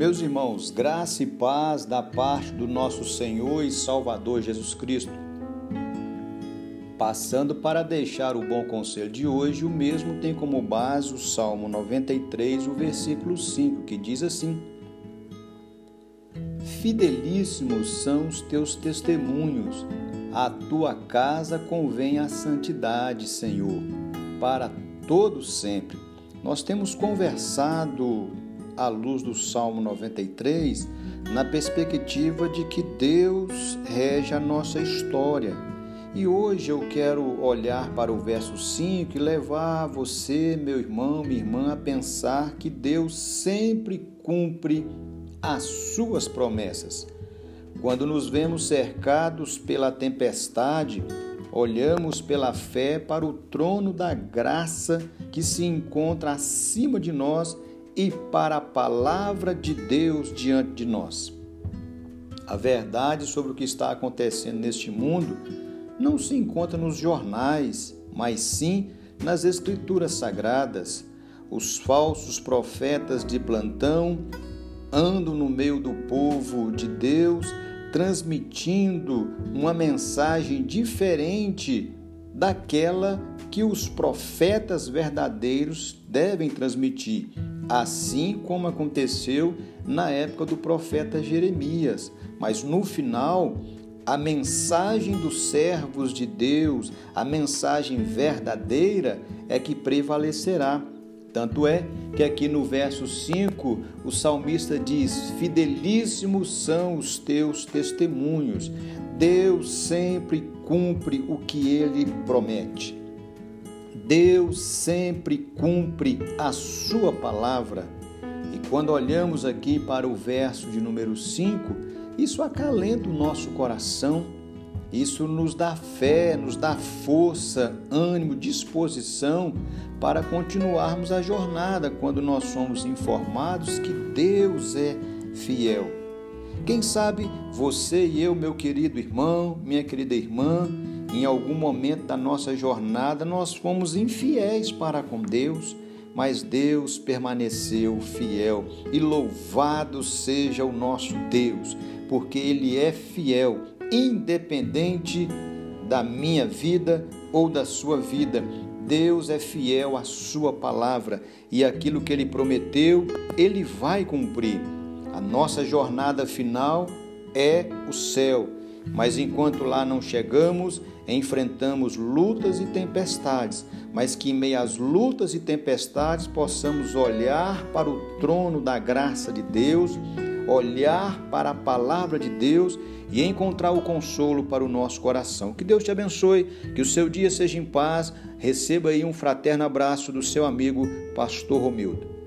Meus irmãos, graça e paz da parte do nosso Senhor e Salvador Jesus Cristo. Passando para deixar o bom conselho de hoje, o mesmo tem como base o Salmo 93, o versículo 5, que diz assim: Fidelíssimos são os teus testemunhos, a tua casa convém a santidade, Senhor, para todo sempre. Nós temos conversado à luz do Salmo 93 na perspectiva de que Deus rege a nossa história. E hoje eu quero olhar para o verso 5 e levar você, meu irmão, minha irmã, a pensar que Deus sempre cumpre as suas promessas. Quando nos vemos cercados pela tempestade, olhamos pela fé para o trono da graça que se encontra acima de nós e para a palavra de Deus diante de nós. A verdade sobre o que está acontecendo neste mundo não se encontra nos jornais, mas sim nas Escrituras Sagradas. Os falsos profetas de plantão andam no meio do povo de Deus transmitindo uma mensagem diferente daquela que os profetas verdadeiros devem transmitir, assim como aconteceu na época do profeta Jeremias. Mas no final, a mensagem dos servos de Deus, a mensagem verdadeira, é que prevalecerá. Tanto é que aqui no verso 5 o salmista diz: Fidelíssimos são os teus testemunhos. Deus sempre cumpre o que ele promete. Deus sempre cumpre a sua palavra. E quando olhamos aqui para o verso de número 5, isso acalenta o nosso coração isso nos dá fé, nos dá força, ânimo, disposição para continuarmos a jornada quando nós somos informados que Deus é fiel. Quem sabe você e eu, meu querido irmão, minha querida irmã, em algum momento da nossa jornada nós fomos infiéis para com Deus, mas Deus permaneceu fiel e louvado seja o nosso Deus, porque Ele é fiel independente da minha vida ou da sua vida. Deus é fiel à sua palavra e aquilo que ele prometeu, ele vai cumprir. A nossa jornada final é o céu, mas enquanto lá não chegamos, enfrentamos lutas e tempestades, mas que em meio às lutas e tempestades possamos olhar para o trono da graça de Deus, olhar para a palavra de Deus e encontrar o consolo para o nosso coração. Que Deus te abençoe, que o seu dia seja em paz. Receba aí um fraterno abraço do seu amigo Pastor Romildo.